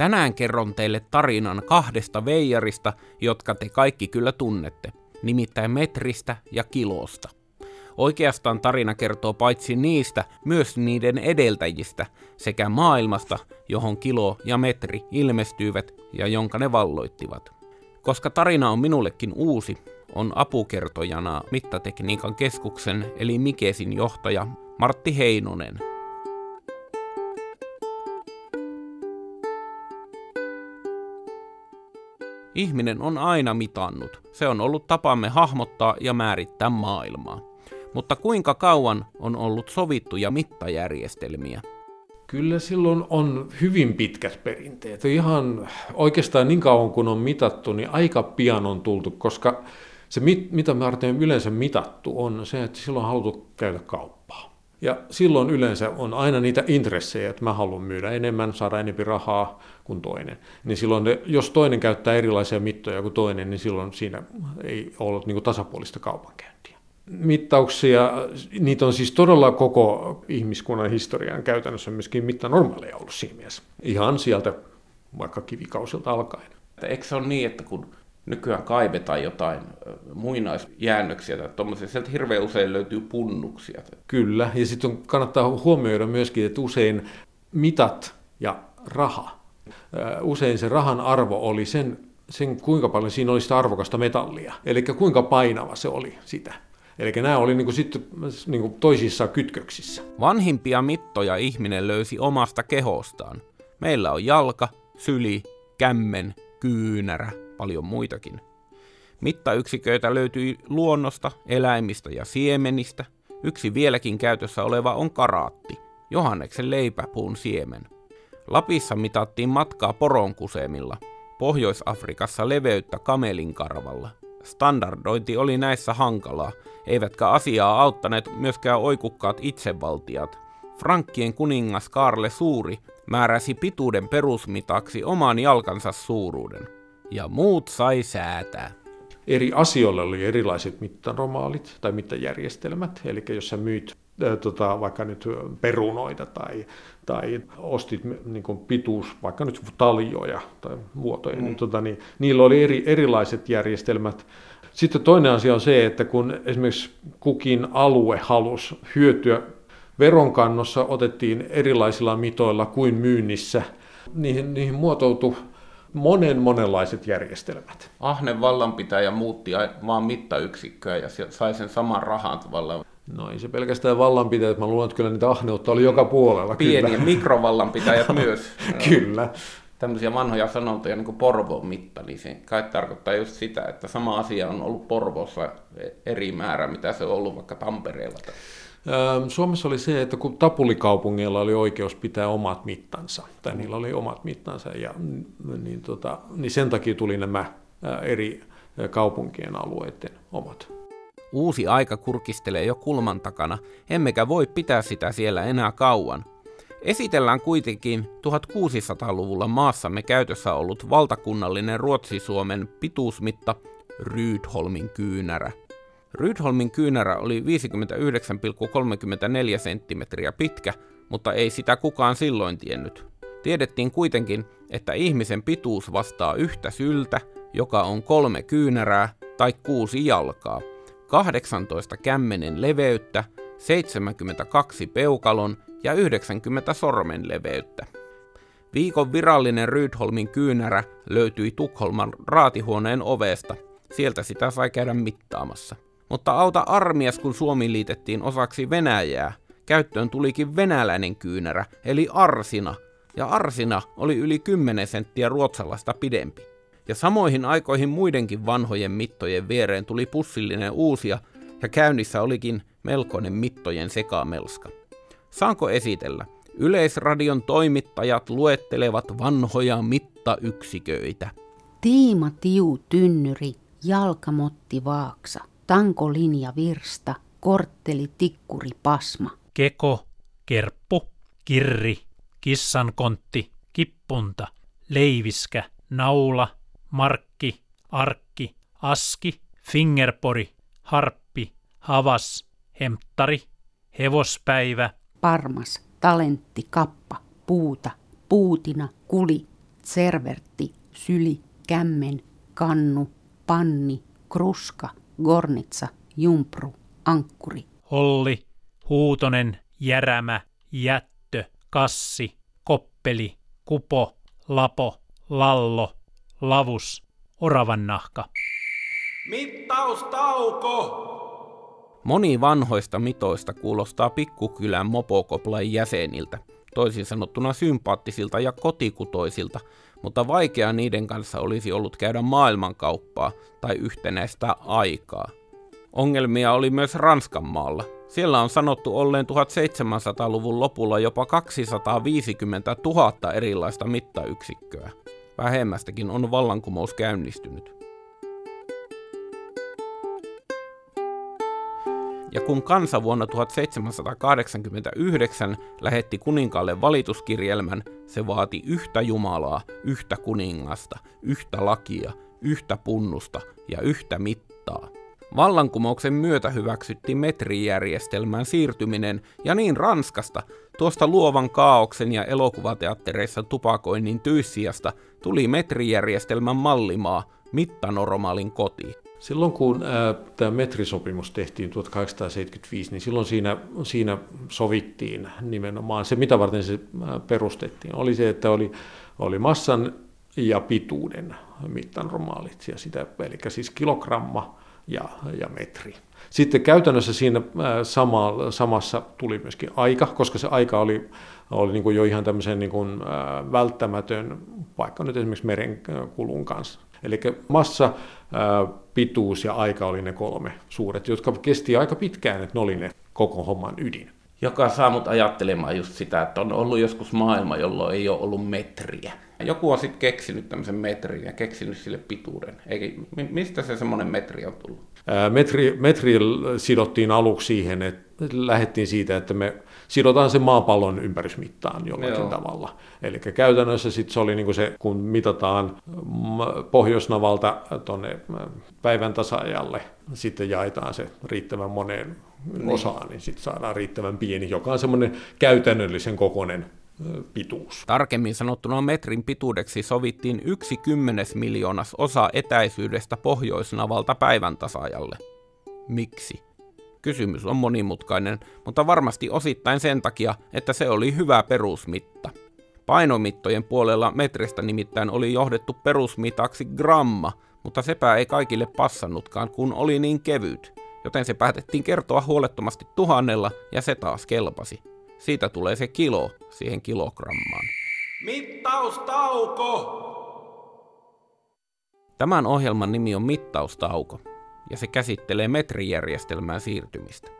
Tänään kerron teille tarinan kahdesta veijarista, jotka te kaikki kyllä tunnette, nimittäin metristä ja kilosta. Oikeastaan tarina kertoo paitsi niistä, myös niiden edeltäjistä sekä maailmasta, johon kilo ja metri ilmestyivät ja jonka ne valloittivat. Koska tarina on minullekin uusi, on apukertojana Mittatekniikan keskuksen eli Mikesin johtaja Martti Heinonen. Ihminen on aina mitannut. Se on ollut tapamme hahmottaa ja määrittää maailmaa. Mutta kuinka kauan on ollut sovittuja mittajärjestelmiä? Kyllä silloin on hyvin pitkät perinteet. Ihan oikeastaan niin kauan kun on mitattu, niin aika pian on tultu, koska se, mitä me yleensä mitattu, on se, että silloin on haluttu käydä kauppaa. Ja silloin yleensä on aina niitä intressejä, että mä haluan myydä enemmän, saada enemmän rahaa kuin toinen. Niin silloin, jos toinen käyttää erilaisia mittoja kuin toinen, niin silloin siinä ei ollut niin tasapuolista kaupankäyntiä. Mittauksia, niitä on siis todella koko ihmiskunnan historian käytännössä myöskin mitta normaaleja ollut siinä mielessä. Ihan sieltä vaikka kivikausilta alkaen. Eikö se ole niin, että kun nykyään kaivetaan jotain muinaisjäännöksiä tai tuommoisia, sieltä hirveän usein löytyy punnuksia. Kyllä, ja sitten kannattaa huomioida myöskin, että usein mitat ja raha. Usein se rahan arvo oli sen, sen kuinka paljon siinä oli sitä arvokasta metallia, eli kuinka painava se oli sitä. Eli nämä oli niin kuin sitten niin kuin toisissa kytköksissä. Vanhimpia mittoja ihminen löysi omasta kehostaan. Meillä on jalka, syli, kämmen, kyynärä, paljon muitakin. Mittayksiköitä löytyi luonnosta, eläimistä ja siemenistä. Yksi vieläkin käytössä oleva on karaatti, Johanneksen leipäpuun siemen. Lapissa mitattiin matkaa poronkusemilla, Pohjois-Afrikassa leveyttä kamelin karvalla. Standardointi oli näissä hankalaa, eivätkä asiaa auttaneet myöskään oikukkaat itsevaltiat. Frankkien kuningas Karle Suuri määräsi pituuden perusmitaksi oman jalkansa suuruuden, ja muut sai säätää. Eri asioille oli erilaiset mittaromaalit tai mittajärjestelmät, eli jos sä myyt äh, tota, vaikka nyt perunoita tai, tai ostit niin kuin pituus, vaikka nyt taljoja tai muotoja, niin mm. niin, tota, niin niillä oli eri, erilaiset järjestelmät. Sitten toinen asia on se, että kun esimerkiksi kukin alue halusi hyötyä veronkannossa, otettiin erilaisilla mitoilla kuin myynnissä. Niihin, niihin muotoutui monen monenlaiset järjestelmät. Ahne vallanpitäjä muutti vaan mittayksikköä ja sai sen saman rahan tavallaan. No ei se pelkästään vallanpitäjät, mä luulen, että kyllä niitä ahneutta oli joka puolella. Pieniä kyllä. mikrovallanpitäjät myös. kyllä tämmöisiä vanhoja sanontoja, niin kuin Porvoon mitta, niin se kai tarkoittaa just sitä, että sama asia on ollut Porvossa eri määrä, mitä se on ollut vaikka Tampereella. Suomessa oli se, että kun Tapulikaupungeilla oli oikeus pitää omat mittansa, tai niillä oli omat mittansa, ja, niin, tota, niin sen takia tuli nämä eri kaupunkien alueiden omat. Uusi aika kurkistelee jo kulman takana, emmekä voi pitää sitä siellä enää kauan. Esitellään kuitenkin 1600-luvulla maassamme käytössä ollut valtakunnallinen Ruotsi-Suomen pituusmitta Rydholmin kyynärä. Rydholmin kyynärä oli 59,34 senttimetriä pitkä, mutta ei sitä kukaan silloin tiennyt. Tiedettiin kuitenkin, että ihmisen pituus vastaa yhtä syltä, joka on kolme kyynärää tai kuusi jalkaa, 18 kämmenen leveyttä, 72 peukalon ja 90 sormen leveyttä. Viikon virallinen Rydholmin kyynärä löytyi Tukholman raatihuoneen ovesta. Sieltä sitä sai käydä mittaamassa. Mutta auta armias, kun Suomi liitettiin osaksi Venäjää. Käyttöön tulikin venäläinen kyynärä, eli arsina. Ja arsina oli yli 10 senttiä ruotsalaista pidempi. Ja samoihin aikoihin muidenkin vanhojen mittojen viereen tuli pussillinen uusia, ja käynnissä olikin melkoinen mittojen sekamelska. Saanko esitellä? Yleisradion toimittajat luettelevat vanhoja mittayksiköitä. Tiima Tiu Tynnyri, Jalkamotti Vaaksa, Tankolinja Virsta, Kortteli Tikkuri Pasma. Keko, Kerppu, Kirri, Kissankontti, Kippunta, Leiviskä, Naula, Markki, Arkki, Aski, Fingerpori, Harppi, Havas, Hemttari, Hevospäivä, parmas, talentti, kappa, puuta, puutina, kuli, servertti, syli, kämmen, kannu, panni, kruska, gornitsa, jumpru, ankkuri. Holli, huutonen, järämä, jättö, kassi, koppeli, kupo, lapo, lallo, lavus, oravannahka. Mittaustauko! Moni vanhoista mitoista kuulostaa pikkukylän mopokoplain jäseniltä, toisin sanottuna sympaattisilta ja kotikutoisilta, mutta vaikea niiden kanssa olisi ollut käydä maailmankauppaa tai yhtenäistä aikaa. Ongelmia oli myös Ranskan maalla. Siellä on sanottu olleen 1700-luvun lopulla jopa 250 000 erilaista mittayksikköä. Vähemmästäkin on vallankumous käynnistynyt. Ja kun kansa vuonna 1789 lähetti kuninkaalle valituskirjelmän, se vaati yhtä Jumalaa, yhtä kuningasta, yhtä lakia, yhtä punnusta ja yhtä mittaa. Vallankumouksen myötä hyväksyttiin metrijärjestelmän siirtyminen ja niin Ranskasta, tuosta luovan kaauksen ja elokuvateattereissa tupakoinnin tyyssiasta, tuli metrijärjestelmän mallimaa, mittanormaalin koti. Silloin kun ää, tämä metrisopimus tehtiin 1875, niin silloin siinä, siinä sovittiin nimenomaan se, mitä varten se perustettiin, oli se, että oli, oli massan ja pituuden mittanormaalit, ja sitä, eli siis kilogramma ja, ja metri. Sitten käytännössä siinä sama, samassa tuli myöskin aika, koska se aika oli, oli niin kuin jo ihan tämmöisen niin kuin, välttämätön, vaikka nyt esimerkiksi merenkulun kanssa. Eli massa, pituus ja aika oli ne kolme suuret, jotka kesti aika pitkään, että ne oli ne koko homman ydin. Joka saa mut ajattelemaan just sitä, että on ollut joskus maailma, jolloin ei ole ollut metriä. Joku on sitten keksinyt tämmöisen metrin ja keksinyt sille pituuden. Eikä, mistä se semmoinen metri on tullut? Metri, metri sidottiin aluksi siihen, että lähdettiin siitä, että me sidotaan se maapallon ympärysmittaan jollakin Joo. tavalla. Eli käytännössä sit se oli niinku se, kun mitataan pohjoisnavalta tuonne päivän tasaajalle, sitten jaetaan se riittävän moneen niin. osaan, niin sitten saadaan riittävän pieni, joka on semmoinen käytännöllisen kokoinen pituus. Tarkemmin sanottuna metrin pituudeksi sovittiin yksi kymmenes miljoonas osa etäisyydestä pohjoisnavalta päivän tasaajalle. Miksi? Kysymys on monimutkainen, mutta varmasti osittain sen takia, että se oli hyvä perusmitta. Painomittojen puolella metristä nimittäin oli johdettu perusmitaksi gramma, mutta sepä ei kaikille passannutkaan, kun oli niin kevyt, joten se päätettiin kertoa huolettomasti tuhannella ja se taas kelpasi. Siitä tulee se kilo siihen kilogrammaan. Mittaustauko! Tämän ohjelman nimi on Mittaustauko ja se käsittelee metrijärjestelmään siirtymistä.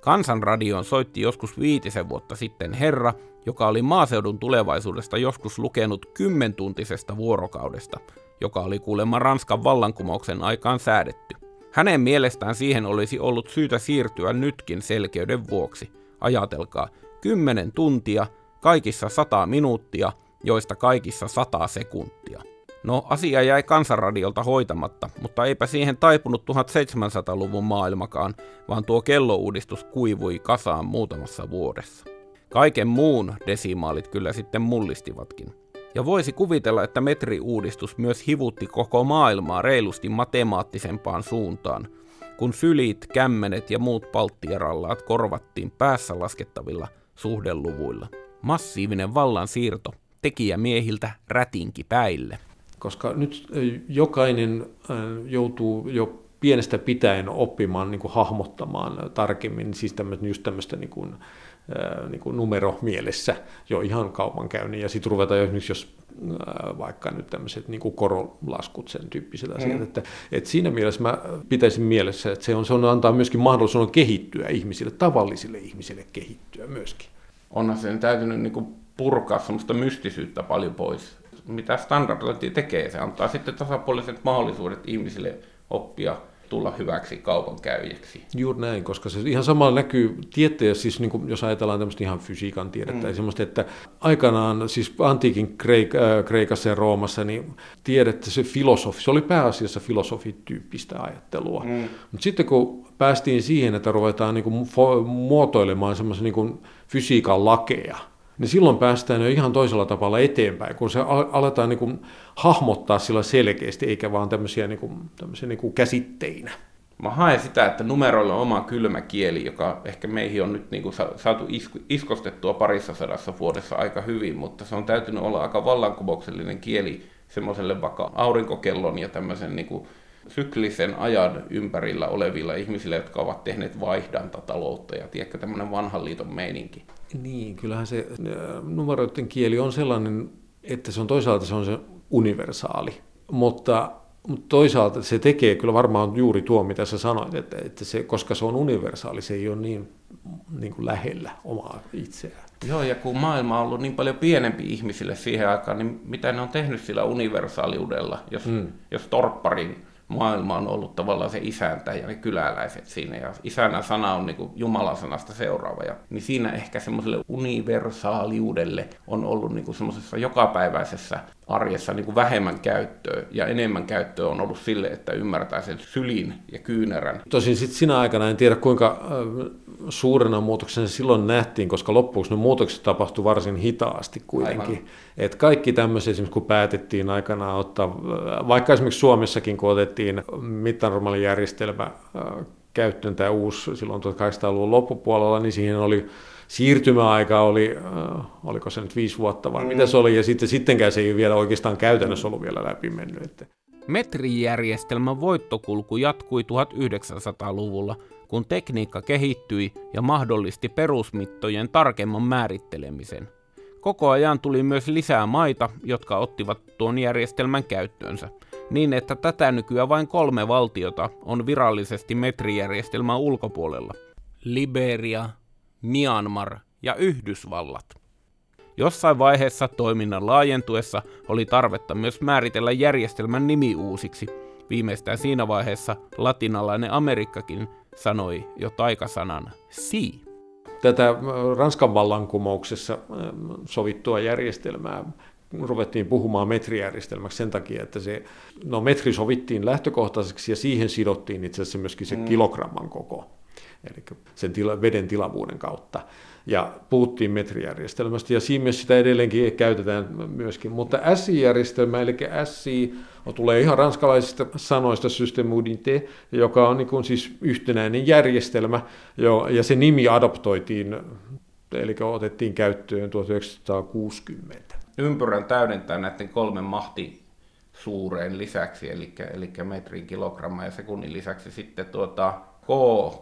Kansanradioon soitti joskus viitisen vuotta sitten herra, joka oli maaseudun tulevaisuudesta joskus lukenut kymmentuntisesta vuorokaudesta, joka oli kuulemma Ranskan vallankumouksen aikaan säädetty. Hänen mielestään siihen olisi ollut syytä siirtyä nytkin selkeyden vuoksi. Ajatelkaa, 10 tuntia, kaikissa 100 minuuttia, joista kaikissa 100 sekuntia. No, asia jäi kansanradiolta hoitamatta, mutta eipä siihen taipunut 1700-luvun maailmakaan, vaan tuo kellouudistus kuivui kasaan muutamassa vuodessa. Kaiken muun desimaalit kyllä sitten mullistivatkin. Ja voisi kuvitella, että metriuudistus myös hivutti koko maailmaa reilusti matemaattisempaan suuntaan, kun sylit, kämmenet ja muut palttirallaat korvattiin päässä laskettavilla suhdeluvuilla. Massiivinen vallan siirto tekijämiehiltä rätinki päille koska nyt jokainen joutuu jo pienestä pitäen oppimaan niin kuin hahmottamaan tarkemmin, siis tämmöistä, just tämmöistä niin kuin, niin kuin numero mielessä jo ihan kaupankäynnin, ja sitten ruvetaan esimerkiksi, jos vaikka nyt tämmöiset niin kuin korolaskut, sen tyyppiset asiat, mm. että, että siinä mielessä mä pitäisin mielessä, että se on, se on antaa myöskin mahdollisuuden kehittyä ihmisille, tavallisille ihmisille kehittyä myöskin. Onhan sen täytynyt niin kuin purkaa semmoista mystisyyttä paljon pois mitä standardointi tekee. Se antaa sitten tasapuoliset mahdollisuudet ihmisille oppia tulla hyväksi kaupankäyjäksi. Juuri näin, koska se ihan samalla näkyy tieteessä, siis niin kuin, jos ajatellaan tämmöistä ihan fysiikan tiedettä, mm. semmoista, että aikanaan siis antiikin Kreik, äh, Kreikassa ja Roomassa, niin tiedettä, se filosofi, se oli pääasiassa filosofityyppistä ajattelua. Mm. Mutta sitten kun päästiin siihen, että ruvetaan niin kuin, muotoilemaan semmoisia niin fysiikan lakeja, niin silloin päästään jo ihan toisella tavalla eteenpäin, kun se aletaan niin kuin hahmottaa sillä selkeästi, eikä vaan tämmöisiä, niin kuin, tämmöisiä niin kuin käsitteinä. Mä haen sitä, että numeroilla on oma kylmä kieli, joka ehkä meihin on nyt niin kuin saatu iskostettua parissa sadassa vuodessa aika hyvin, mutta se on täytynyt olla aika vallankumouksellinen kieli semmoiselle vaikka aurinkokellon ja tämmöisen niin kuin syklisen ajan ympärillä olevilla ihmisillä, jotka ovat tehneet vaihdantataloutta ja tiedätkö, tämmöinen vanhan liiton meininki. Niin, kyllähän se numeroiden kieli on sellainen, että se on toisaalta se on se universaali, mutta mutta toisaalta se tekee kyllä varmaan juuri tuo, mitä sä sanoit, että, että se, koska se on universaali, se ei ole niin, niin kuin lähellä omaa itseään. Joo, ja kun maailma on ollut niin paljon pienempi ihmisille siihen aikaan, niin mitä ne on tehnyt sillä universaaliudella, jos, mm. jos torpparin maailma on ollut tavallaan se isäntä ja ne kyläläiset siinä. Ja isänä sana on niin Jumalan sanasta seuraava. Ja, niin siinä ehkä semmoiselle universaaliudelle on ollut niin semmoisessa jokapäiväisessä arjessa niin kuin vähemmän käyttöä ja enemmän käyttöä on ollut sille, että ymmärtää sen sylin ja kyynärän. Tosin sitten sinä aikana en tiedä kuinka suurena muutoksena se silloin nähtiin, koska loppuksi ne muutokset tapahtui varsin hitaasti kuitenkin. Et kaikki tämmöiset, esimerkiksi kun päätettiin aikanaan ottaa, vaikka esimerkiksi Suomessakin kun otettiin mittannormaalijärjestelmä käyttöön tämä uusi silloin 1800-luvun loppupuolella, niin siihen oli siirtymäaika oli, äh, oliko se nyt viisi vuotta vai mm. mitä se oli, ja sitten, sittenkään se ei vielä oikeastaan käytännössä ollut vielä läpi mennyt. Että. Metrijärjestelmän voittokulku jatkui 1900-luvulla, kun tekniikka kehittyi ja mahdollisti perusmittojen tarkemman määrittelemisen. Koko ajan tuli myös lisää maita, jotka ottivat tuon järjestelmän käyttöönsä, niin että tätä nykyään vain kolme valtiota on virallisesti metrijärjestelmän ulkopuolella. Liberia, Myanmar ja Yhdysvallat. Jossain vaiheessa toiminnan laajentuessa oli tarvetta myös määritellä järjestelmän nimi uusiksi. Viimeistään siinä vaiheessa latinalainen Amerikkakin sanoi jo taikasanan si. Tätä Ranskan vallankumouksessa sovittua järjestelmää ruvettiin puhumaan metrijärjestelmäksi sen takia, että se, no metri sovittiin lähtökohtaiseksi ja siihen sidottiin itse asiassa myöskin se mm. kilogramman koko eli sen tila, veden tilavuuden kautta. Ja puhuttiin metrijärjestelmästä, ja siinä sitä edelleenkin käytetään myöskin. Mutta SI-järjestelmä, eli SI tulee ihan ranskalaisista sanoista systemudite, joka on niin kuin siis yhtenäinen järjestelmä, ja se nimi adoptoitiin, eli otettiin käyttöön 1960. Ympyrän täydentää näiden kolmen mahti suureen lisäksi, eli, eli metrin, kilogramma ja sekunnin lisäksi sitten tuota, K,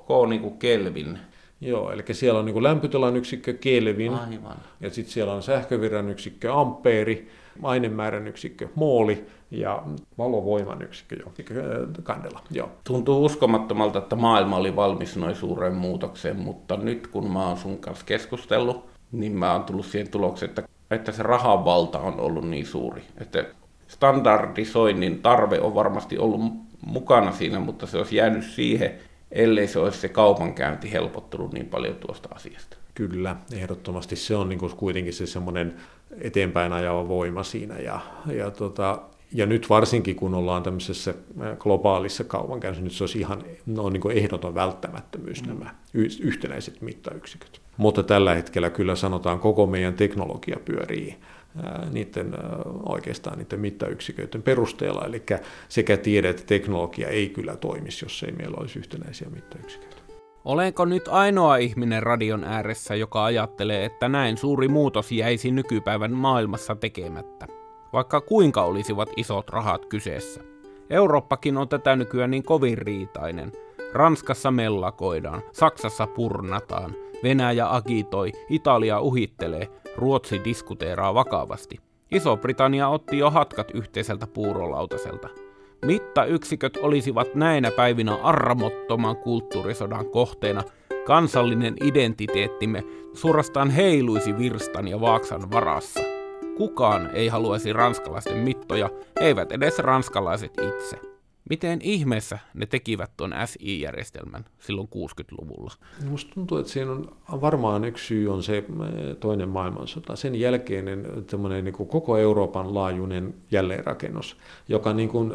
K niin kuin Kelvin. Joo, eli siellä on niin kuin lämpötilan yksikkö Kelvin, Aivan. ja sitten siellä on sähkövirran yksikkö ampeeri, ainemäärän yksikkö mooli ja valovoiman yksikkö jo, kandela. Joo. Tuntuu uskomattomalta, että maailma oli valmis noin suureen muutokseen, mutta nyt kun mä oon sun kanssa keskustellut, niin mä oon tullut siihen tulokseen, että, että se rahan valta on ollut niin suuri. Että standardisoinnin tarve on varmasti ollut mukana siinä, mutta se olisi jäänyt siihen, ellei se olisi se kaupankäynti helpottunut niin paljon tuosta asiasta. Kyllä, ehdottomasti se on niin kuin kuitenkin se semmoinen eteenpäin ajava voima siinä. Ja, ja, tota, ja nyt varsinkin, kun ollaan tämmöisessä globaalissa kaupankäynnissä, nyt se olisi ihan no, niin kuin ehdoton välttämättömyys mm. nämä yhtenäiset mittayksiköt. Mutta tällä hetkellä kyllä sanotaan, koko meidän teknologia pyörii niiden oikeastaan niiden mittayksiköiden perusteella. Eli sekä tiede että teknologia ei kyllä toimisi, jos ei meillä olisi yhtenäisiä mittayksiköitä. Olenko nyt ainoa ihminen radion ääressä, joka ajattelee, että näin suuri muutos jäisi nykypäivän maailmassa tekemättä? Vaikka kuinka olisivat isot rahat kyseessä. Eurooppakin on tätä nykyään niin kovin riitainen. Ranskassa mellakoidaan, Saksassa purnataan, Venäjä agitoi, Italia uhittelee, Ruotsi diskuteeraa vakavasti. Iso-Britannia otti jo hatkat yhteiseltä puurolautaselta. Mittayksiköt olisivat näinä päivinä armottoman kulttuurisodan kohteena. Kansallinen identiteettimme suorastaan heiluisi virstan ja vaaksan varassa. Kukaan ei haluaisi ranskalaisten mittoja, eivät edes ranskalaiset itse. Miten ihmeessä ne tekivät tuon SI-järjestelmän silloin 60-luvulla? Minusta tuntuu, että siinä on varmaan yksi syy on se toinen maailmansota. Sen jälkeinen niin kuin koko Euroopan laajuinen jälleenrakennus, joka niin kuin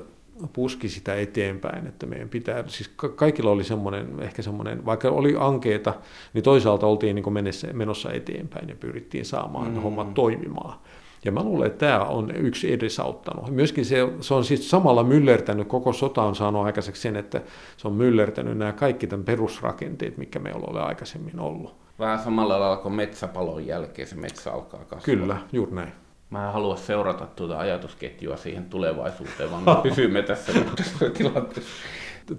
puski sitä eteenpäin, että meidän pitää, siis kaikilla oli semmoinen, ehkä semmoinen, vaikka oli ankeeta, niin toisaalta oltiin niin menossa, menossa eteenpäin ja pyrittiin saamaan mm. hommat toimimaan. Ja mä luulen, että tämä on yksi edesauttanut. Myöskin se, se on siis samalla myllertänyt, koko sota on saanut aikaiseksi sen, että se on myllertänyt nämä kaikki tämän perusrakenteet, mikä meillä oli aikaisemmin ollut. Vähän samalla lailla kuin metsäpalon jälkeen se metsä alkaa kasvaa. Kyllä, juuri näin. Mä en halua seurata tuota ajatusketjua siihen tulevaisuuteen, vaan me pysymme tässä tilanteessa.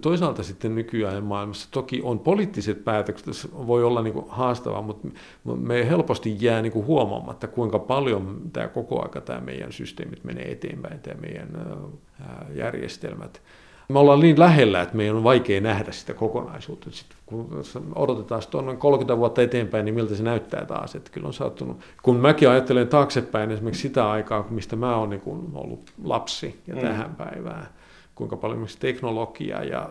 Toisaalta sitten nykyään maailmassa toki on poliittiset päätökset, voi olla niin haastavaa, mutta me helposti jää niin kuin huomaamatta, kuinka paljon tämä koko aika tämä meidän systeemit menee eteenpäin, tämä meidän järjestelmät. Me ollaan niin lähellä, että meidän on vaikea nähdä sitä kokonaisuutta. Sitten kun odotetaan tuonne 30 vuotta eteenpäin, niin miltä se näyttää taas. Että kyllä on saattunut. Kun mäkin ajattelen taaksepäin esimerkiksi sitä aikaa, mistä mä oon niin ollut lapsi ja mm. tähän päivään, kuinka paljon myös teknologia ja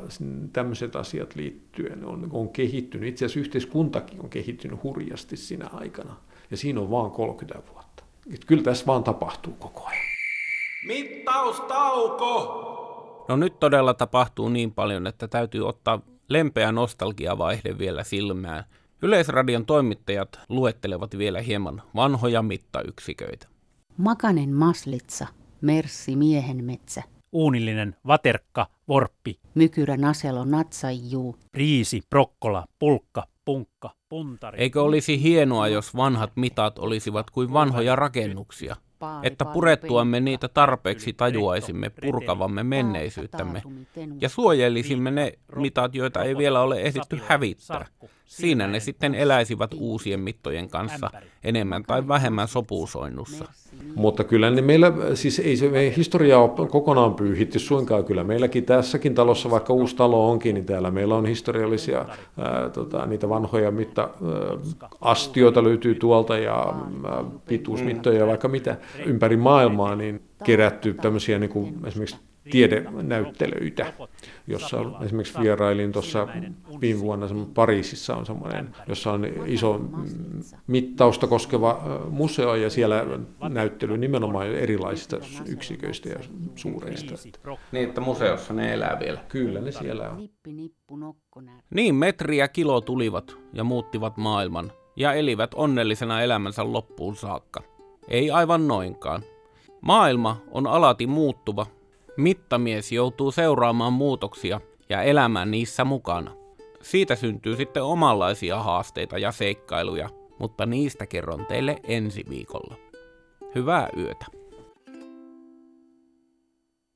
tämmöiset asiat liittyen on, on kehittynyt. Itse asiassa yhteiskuntakin on kehittynyt hurjasti siinä aikana. Ja siinä on vaan 30 vuotta. Että kyllä tässä vaan tapahtuu koko ajan. Mittaustauko! No nyt todella tapahtuu niin paljon, että täytyy ottaa lempeä nostalgiavaihde vielä silmään. Yleisradion toimittajat luettelevat vielä hieman vanhoja mittayksiköitä. Makanen maslitsa, merssi miehenmetsä, uunillinen vaterkka, vorppi, mykyrä naselo natsajuu, riisi, prokkola, pulkka, punkka, puntari. Eikö olisi hienoa, jos vanhat mitat olisivat kuin vanhoja rakennuksia? että purettuamme niitä tarpeeksi tajuaisimme purkavamme menneisyyttämme. ja suojelisimme ne mitat, joita ei vielä ole ehditty hävittää. Siinä ne sitten eläisivät uusien mittojen kanssa enemmän tai vähemmän sopuusoinnussa. Mutta kyllä niin meillä, siis ei se ei historia ole kokonaan pyyhitty suinkaan. Kyllä meilläkin tässäkin talossa, vaikka uusi talo onkin, niin täällä meillä on historiallisia, ää, tota, niitä vanhoja mitta, ää, astioita löytyy tuolta ja ää, pituusmittoja ja vaikka mitä ympäri maailmaa, niin kerätty tämmöisiä niin kuin esimerkiksi tiedenäyttelyitä, jossa esimerkiksi vierailin tuossa viime vuonna Pariisissa on semmoinen, jossa on iso mittausta koskeva museo ja siellä näyttely nimenomaan erilaisista yksiköistä ja suureista. Niin, että museossa ne elää vielä. Kyllä ne siellä on. Niin, metri ja kilo tulivat ja muuttivat maailman ja elivät onnellisena elämänsä loppuun saakka. Ei aivan noinkaan. Maailma on alati muuttuva Mittamies joutuu seuraamaan muutoksia ja elämään niissä mukana. Siitä syntyy sitten omanlaisia haasteita ja seikkailuja, mutta niistä kerron teille ensi viikolla. Hyvää yötä.